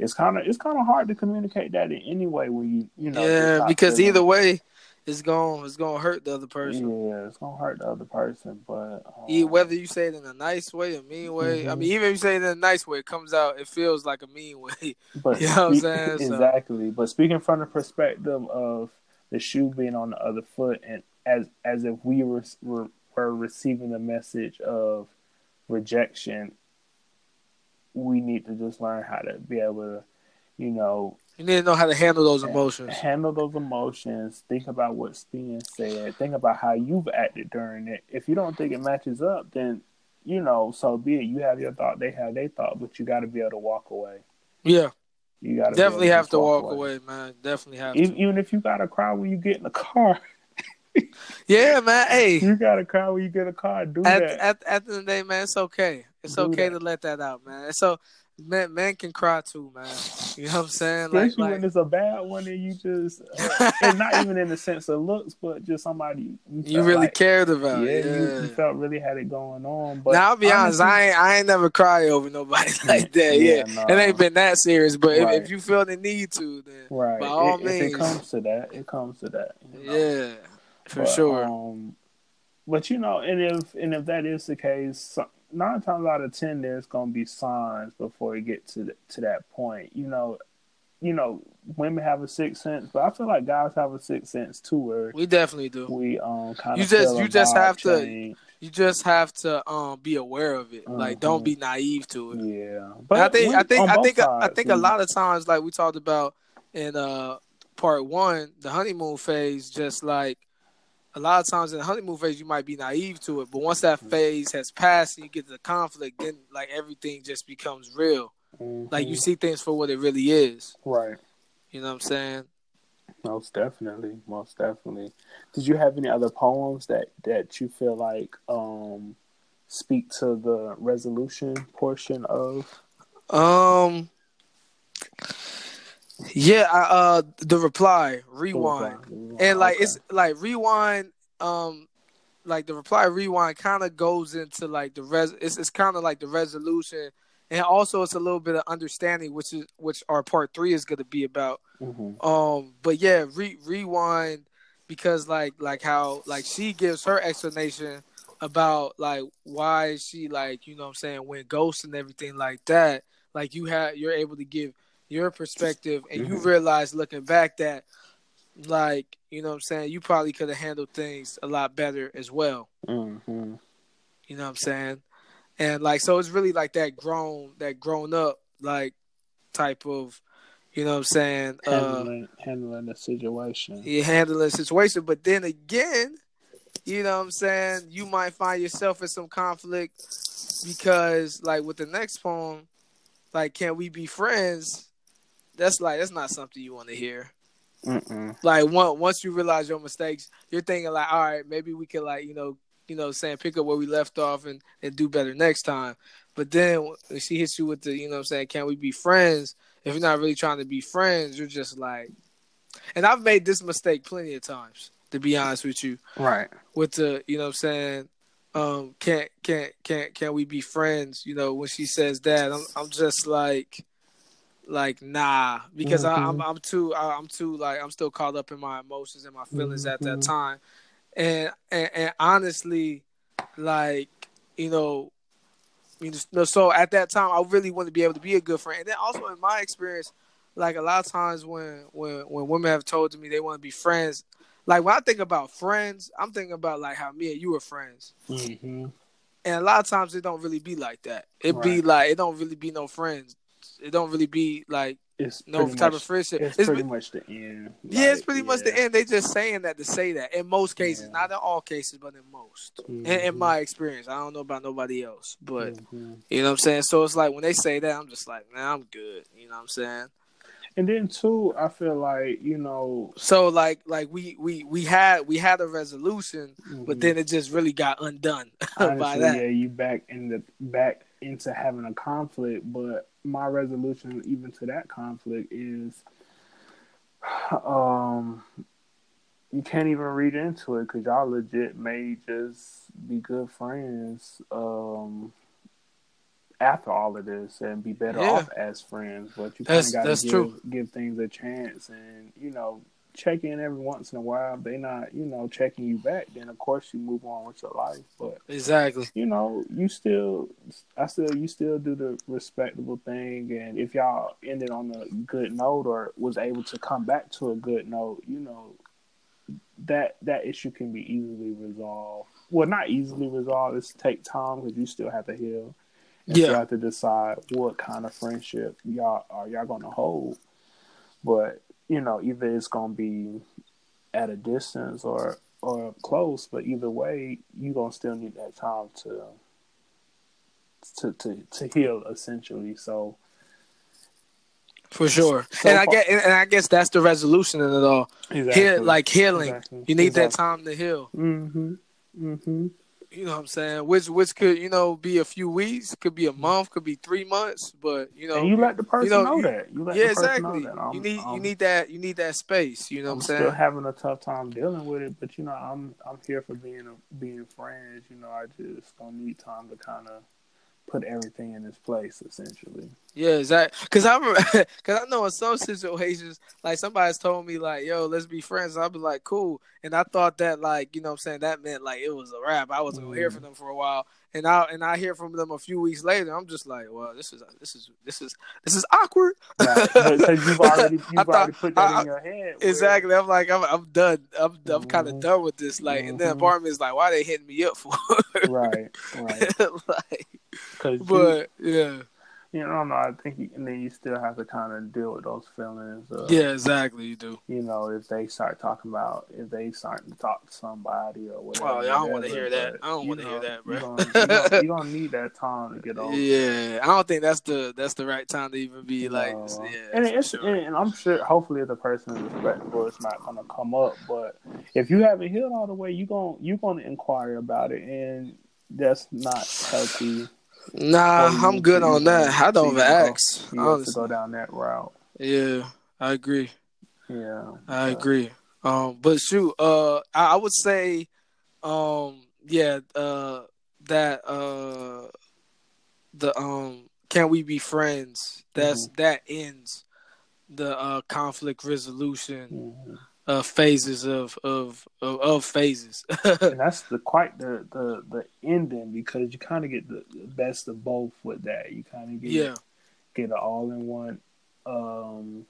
it's kind of it's kind of hard to communicate that in any way when you you know yeah, because either way, it's going it's going to hurt the other person. yeah it's gonna hurt the other person but um, Whether you say it in a nice way, a mean way. I Mhm. mean, even if you say it in a nice way, it comes out. It feels like a mean way. But You know what I'm saying? So- exactly. But speaking from the perspective of the shoe being on the other foot, and as as if we were were, were receiving the message of rejection, we need to just learn how to be able to, you know, You need to know how to handle those emotions. handle those emotions. Think about what's being said. Think about how you've acted during it. If you don't think it matches up, then you know, so be it. You have your thought, they have their thought, but you got to be able to walk away. Yeah, You got definitely have to walk away. away, man. Definitely have Even, to. even if you got to cry when you get in the car, Yeah, man. Hey, you got to cry when you get in the car. Do at, that. at at the end of the day, man, it's okay. It's Do okay that. to let that out, man. So, man, man can cry too, man. You know what I'm saying? Like, Especially when like it's a bad one and you just, uh, and not even in the sense of looks, but just somebody you, you really like- cared about. Yeah, Yeah. You, you felt really had it going on. But now I'll be honest, I ain't I ain't never cry over nobody like that. Yeah, Yeah, it ain't been that serious. But if, Right. if you feel the need to, then right. by all if, if means. it comes to that, it comes to that. you know? yeah, for But, sure. Um, but you know, and if and if that is the case, nine times out of ten, there's gonna be signs before you get to the, to that point. You know, you know, women have a sixth sense, but I feel like guys have a sixth sense too, where we definitely do. we um kind You of just- you just have to- You just have to um be aware of it. Like, don't be naive to it. Yeah, But I think we- I think I think I think a lot of times, like we talked about in uh part one, the honeymoon phase, just like a lot of times in the honeymoon phase, you might be naive to it, but once that phase has passed and you get to the conflict, then like everything just becomes real. Like you Mhm. see things for what it really is. right. You know what I'm saying? Most definitely, most definitely. Did you have any other poems that that you feel like um speak to the resolution portion of? Um. Yeah, I, uh, the reply, rewind. and like Okay. it's like rewind um like the reply rewind kind of goes into like the res it's, it's kind of like the resolution and also it's a little bit of understanding which is which our part three is going to be about Mhm. um but yeah re- rewind because like like how like she gives her explanation about like why she like you know what i'm saying went ghost and everything like that like you have you're able to give your perspective and you Mhm. realize looking back that like you know what i'm saying you probably could have handled things a lot better as well Mhm. you know what i'm saying and like so it's really like that grown that grown up like type of you know what i'm saying uh handling handling the situation. you handling the situation. But then again, you know what I'm saying, you might find yourself in some conflict because like with the next poem, like can we be friends? That's like that's not something you want to hear. Mm-mm. Like once once you realize your mistakes, you're thinking like, all right, maybe we could like, you know, you know, saying pick up where we left off and, and do better next time. But then when she hits you with the, you know what I'm saying, can we be friends? If you're not really trying to be friends, you're just like and I've made this mistake plenty of times, to be honest with you. Right. With the, you know what I'm saying, um, can't can't can't can we be friends? You know, when she says that, I'm I'm just like like nah because I, I'm I'm too I- I'm too like I'm still caught up in my emotions and my feelings at that Mhm. time, and, and and honestly, like you know, you know, so at that time I really want to be able to be a good friend, and then also in my experience, like a lot of times when when when women have told me they want to be friends, like when I think about friends, I'm thinking about like how me and you were friends. Mm-hmm. And a lot of times it don't really be like that. It be like it don't really be no friends. It don't really be like It's no type much, of friendship. It's, It's pretty be- much the end. yeah, it's Like, pretty much the end. They just saying that to say that in most cases, Yeah. not in all cases, but in most. In, in Mhm. my experience, I don't know about nobody else, but Mhm. you know what I'm saying. So it's like when they say that, I'm just like, man, I'm good. You know what I'm saying. And then too, I feel like you know, So like like we we we had we had a resolution, but mhm. then it just really got undone by honestly, that. yeah, you back in the back into having a conflict. But my resolution, even to that conflict, is, um, you can't even read into it because y'all legit may just be good friends. Um. After all of this, and be better Yeah. off as friends, but you kind of got that's to true. give, give things a chance, and you know, check in every once in a while. If they not, you know, checking you back, then of course you move on with your life. But Exactly. you know, you still, I still, you still do the respectable thing. And if y'all ended on a good note or was able to come back to a good note, you know, that that issue can be easily resolved. Well, not easily resolved. It's take time because you still have to heal. And Yeah. still have to decide what kind of friendship y'all are y'all gonna hold. But you know, either it's gonna be at a distance or or close, but either way, you're gonna still need that time to to to to heal essentially. So For sure, So and I far- get, and I guess that's the resolution in it all. Heal, like healing, Exactly. you need that time to heal. Mm-hmm. Mm-hmm. You know what I'm saying? Which which could you know be a few weeks, could be a mm-hmm. month, could be three months, but you know, and you let the person know, know, you- that. You let yeah, the person exactly. know. I'm, you need you I'm- need that you need that space. You know I'm what I'm saying? still having a tough time dealing with it, but you know, I'm I'm here for being a, being friends. You know, I just don't need time to kind of put everything in its place, essentially. Yeah, exactly. Because I'm, because I know in some situations, like somebody's told me like, "Yo, let's be friends." I'll be like, "Cool," and I thought that like you know what I'm saying that meant like it was a wrap. I wasn't Mm. from them for a while, and I and I hear from them a few weeks later. I'm just like, "Well, this is this is this is this is awkward." Right. You've already you've I thought- already put that I- in your head. where- Exactly. I'm like, I'm, I'm done. I'm, I'm kind of done with this. Like, and then Mhm. part of me is like, why are they hitting me up for? Right. Right. like, but yeah, you know, no, I think, you, and then you still have to kind of deal with those feelings. Of, yeah, exactly. You do. You know, if they start talking about if they start to talk to somebody or whatever. Oh, yeah, I don't wanna hear that. I don't wanna hear that, bro. You don't, you, don't, you don't need that time to get over. Yeah, I don't think that's the that's the right time to even be like, No. yeah. and it's sure. and, and I'm sure hopefully if the person is respectful, it's not gonna come up. But if you haven't healed all the way, you gon' you gonna inquire about it, and that's not healthy. Nah, I'm good on that. I don't even ask. You have to go down that route. Yeah, I agree. Yeah, I but- agree. Um, but shoot, uh, I, I would say, um, yeah, uh, that uh, the um, can we be friends? That's that ends the uh conflict resolution Mhm. Uh phases of of of, of phases. and that's the quite the the the ending because you kind of get the, the best of both with that. You kind of get yeah, get an all in one um,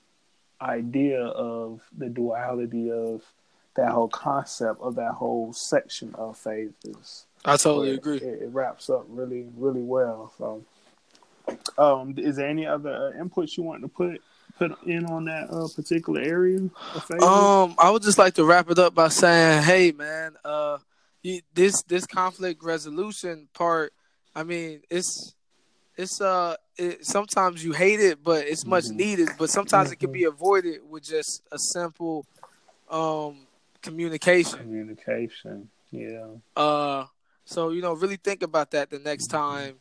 idea of the duality of that whole concept of that whole section of phases. I totally agree. It, it wraps up really really well. So, um, is there any other uh, inputs you want to put put in on that uh, particular area? Um, I would just like to wrap it up by saying, hey, man, uh, you, this this conflict resolution part, I mean, it's it's uh, it, sometimes you hate it, but it's much Mhm. needed. But sometimes it can be avoided with just a simple um communication. Communication. Yeah. Uh, so you know, really think about that the next time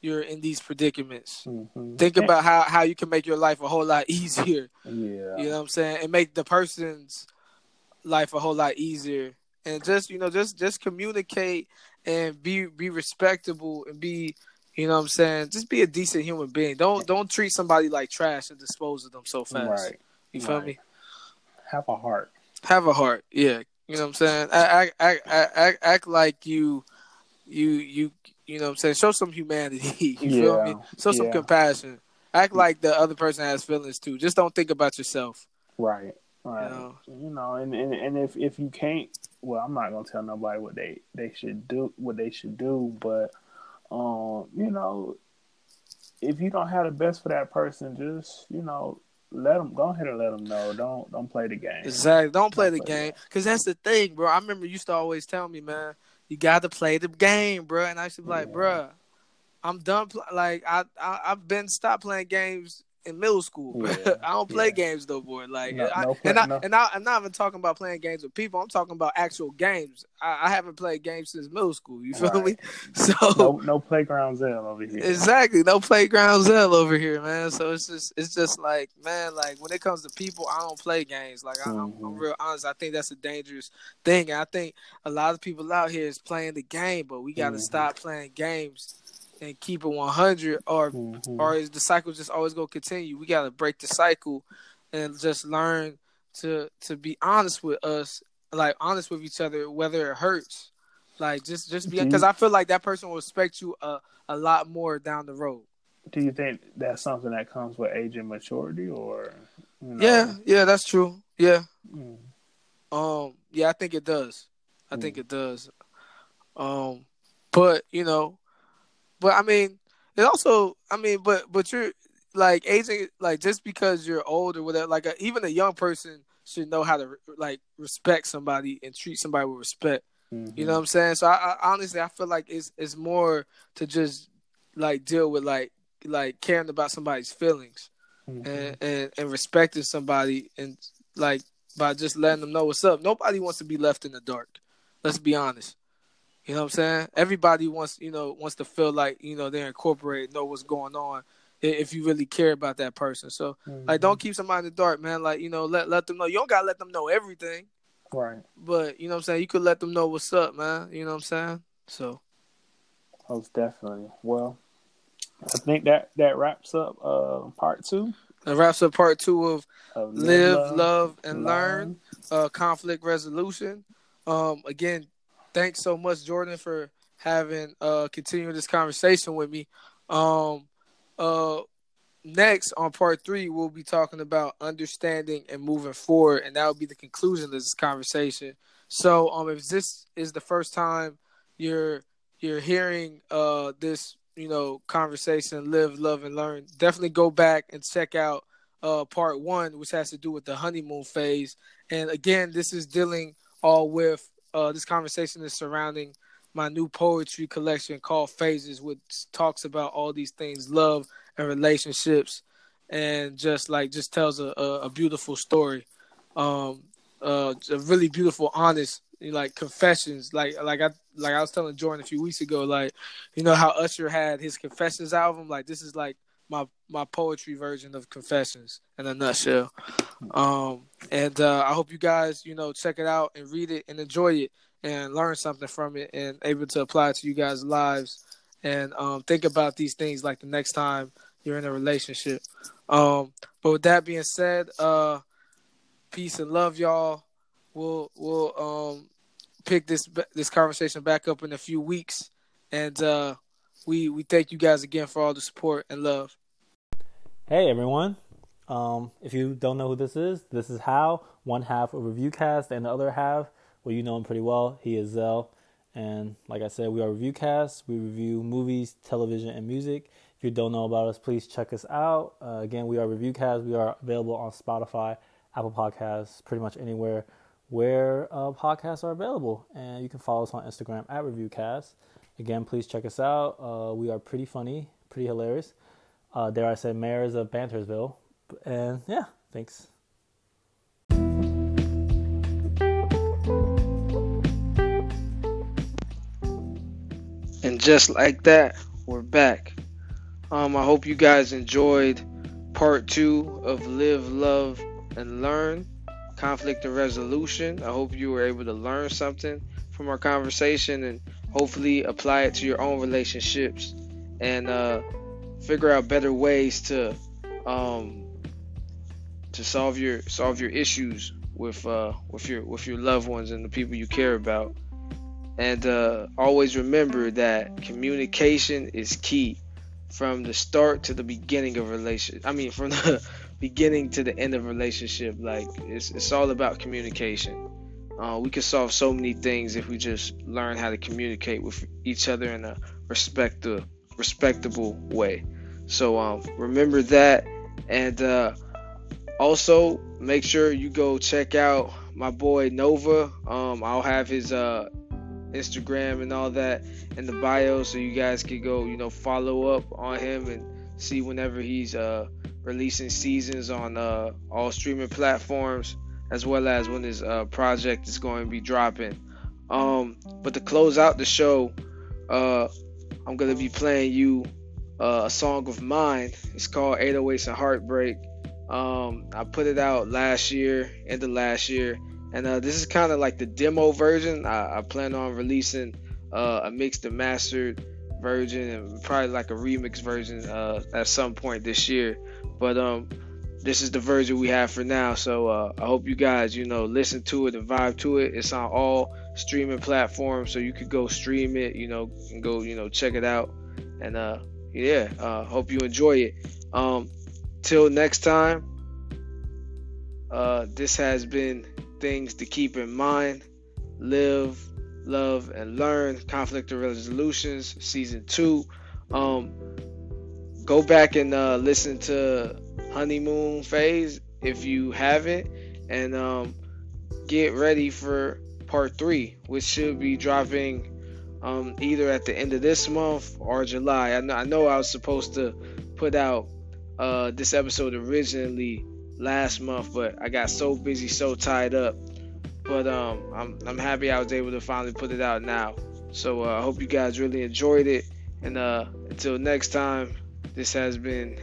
you're in these predicaments. Mhm. Think about how how you can make your life a whole lot easier. Yeah. You know what I'm saying? And make the person's life a whole lot easier. And just, you know, just just communicate and be be respectable and be, you know what I'm saying? Just be a decent human being. Don't don't treat somebody like trash and dispose of them so fast. Right. You feel right. me? Have a heart. Have a heart. Yeah. You know what I'm saying? Act act act, act, act like you you you you know what I'm saying? Show some humanity. You feel Yeah. me? Show some Yeah. compassion. Act like the other person has feelings too. Just don't think about yourself. Right. Right. You know? You know, and, and, and if, if you can't well, I'm not gonna tell nobody what they, they should do what they should do, but um, you know, if you don't have the best for that person, just, you know, let them go ahead and let them know. Don't don't play the game. Exactly. Don't play Don't the play game because that's the thing, bro. I remember you used to always tell me, man, you got to play the game, bro. And I used to be like, Yeah. bro, I'm done. Pl- like I, I I've been stopped playing games in middle school. Yeah, I don't play yeah. games no more. Like No- I, no and I no. and I, I'm not even talking about playing games with people. I'm talking about actual games. I, I haven't played games since middle school. You feel Right. me? So No no playground Zell over here. Exactly. No playground Zell over here, man. So it's just it's just like, man, like when it comes to people, I don't play games. Like I, I'm, I'm Mhm. real honest. I think that's a dangerous thing. I think a lot of people out here is playing the game, but we got to Mhm. stop playing games and keep it 100 or Mhm. or is the cycle just always going to continue? We got to break the cycle and just learn to to be honest with us, like honest with each other whether it hurts. Like just just be Do you- because I feel like that person will respect you a a lot more down the road. Do you think that's something that comes with age and maturity or you know, Yeah, yeah, that's true. Yeah. mm, Um, yeah, I think it does. I think Mm. it does. Um, but you know, but I mean, it also, I mean, but but you're like aging, like just because you're old or whatever, like a, even a young person should know how to like respect somebody and treat somebody with respect. mhm. You know what I'm saying? So I, I honestly, I feel like it's it's more to just like deal with like like caring about somebody's feelings Mhm. and, and and respecting somebody and like by just letting them know what's up. Nobody wants to be left in the dark. Let's be honest. You know what I'm saying? Everybody wants, you know, wants to feel like, you know, they're incorporated, know what's going on if you really care about that person. So like don't keep somebody in the dark, man. Like, you know, let let them know. You don't gotta let them know everything. right. But you know what I'm saying, you could let them know what's up, man. You know what I'm saying? So Most definitely. Well, I think that that wraps up uh, part two that wraps up part two of of Live, Love, and Learn. uh, conflict resolution. Um, again, thanks so much, Jordan, for having uh continuing this conversation with me. Um, uh, next on part three, we'll be talking about understanding and moving forward, and that will be the conclusion of this conversation. So, um, if this is the first time you're you're hearing uh this you know conversation, live, love, and learn, definitely go back and check out uh part one, which has to do with the honeymoon phase. And again, this is dealing all with uh this conversation is surrounding my new poetry collection called Phases, which talks about all these things, love and relationships, and just like just tells a, a, a beautiful story. Um uh a really beautiful, honest like confessions. Like like I like I was telling Jordan a few weeks ago, like, you know how Usher had his confessions album? Like this is like my my poetry version of confessions in a nutshell. Um and uh I hope you guys, you know, check it out and read it and enjoy it and learn something from it and able to apply to you guys' lives and um think about these things like the next time you're in a relationship. Um but with that being said, uh peace and love y'all. We'll we'll um pick this this conversation back up in a few weeks and uh we we thank you guys again for all the support and love. Hey everyone. Um, if you don't know who this is, this is Hal, one half of Reviewcast, and the other half, well, you know him pretty well. He is Zell. And like I said, we are Reviewcast. We review movies, television, and music. If you don't know about us, please check us out. Uh, again, we are Reviewcast. We are available on Spotify, Apple Podcasts, pretty much anywhere where uh, podcasts are available. And you can follow us on Instagram at Reviewcast. Again, please check us out. Uh, we are pretty funny, pretty hilarious. Uh, dare I say, mayors of Bantersville. And yeah, thanks. And just like that, we're back. Um, I hope you guys enjoyed part two of Live, Love, and Learn Conflict and Resolution. I hope you were able to learn something from our conversation and hopefully apply it to your own relationships and uh, figure out better ways to um, to solve your solve your issues with uh, with your with your loved ones and the people you care about. And uh, always remember that communication is key from the start to the beginning of a relationship. I mean, from the beginning to the end of relationship. Like it's it's all about communication. Uh, we can solve so many things if we just learn how to communicate with each other in a respectable respectable way. So um, remember that, and uh, also make sure you go check out my boy Nova. Um, I'll have his uh, Instagram and all that in the bio, so you guys can go, you know, follow up on him and see whenever he's uh, releasing seasons on uh, all streaming platforms, as well as when his uh, project is going to be dropping. Um, but to close out the show, uh, I'm gonna be playing you uh, a song of mine. It's called 808s and Heartbreak. Um, I put it out last year, end of last year, and uh, this is kind of like the demo version. I, I plan on releasing uh, a mixed and mastered version, and probably like a remix version uh, at some point this year. But um, this is the version we have for now. So uh, I hope you guys, you know, listen to it and vibe to it. It's on all streaming platform, so you could go stream it, you know, and go, you know, check it out. And uh, yeah, uh, hope you enjoy it. Um, till next time, uh, this has been things to keep in mind. Live, love, and learn. Conflict and resolutions, season two. Um, go back and uh, listen to honeymoon phase if you haven't, and um, get ready for part three, which should be dropping um, either at the end of this month or July. I know I, know I was supposed to put out uh, this episode originally last month, but I got so busy, so tied up. But um, I'm I'm happy I was able to finally put it out now. So uh, I hope you guys really enjoyed it. And uh, until next time, this has been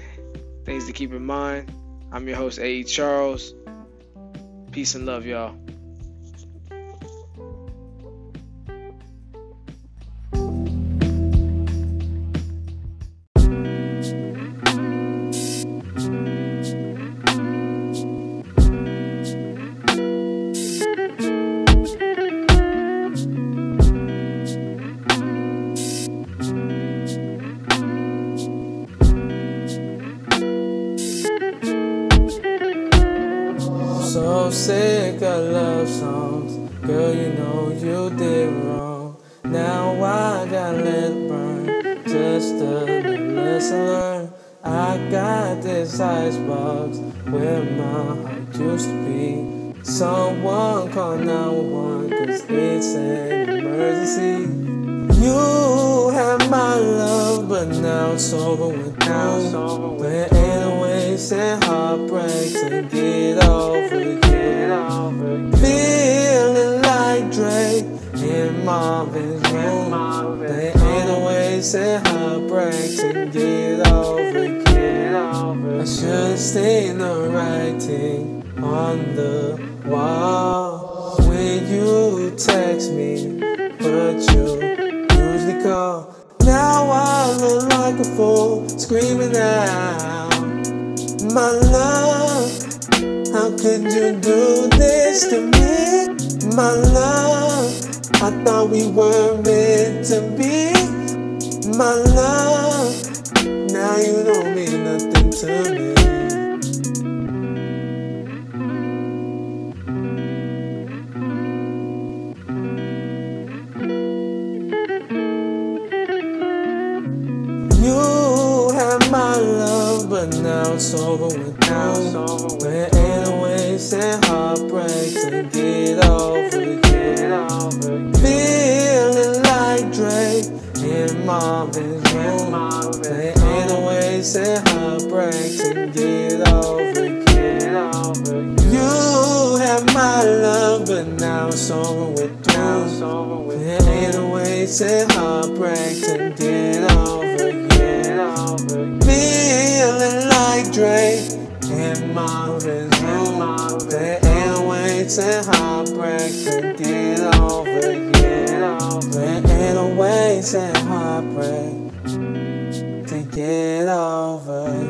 things to keep in mind. I'm your host, A.E. Charles. Peace and love, y'all. Feeling like Drake in Marvin's room. There ain't no waste and heartbreak to get over you. I should've seen the writing on the wall when you text me, but you usually call. Now I look like a fool, screaming out, My love, could you do this to me? My love, I thought we were meant to be. My love, now you don't mean nothing to me. You had my love, but now it's over with you. There ain't no waste and heartbreak to get over you. Feeling like Drake in Marvin's room. There ain't waste and heartbreak to get over you. You have my love, but now it's over with you. There ain't waste and heartbreak to get over you. Feeling like Drake in Marvin's no waste and heartbreak to get over you. No waste and heartbreak to get over you.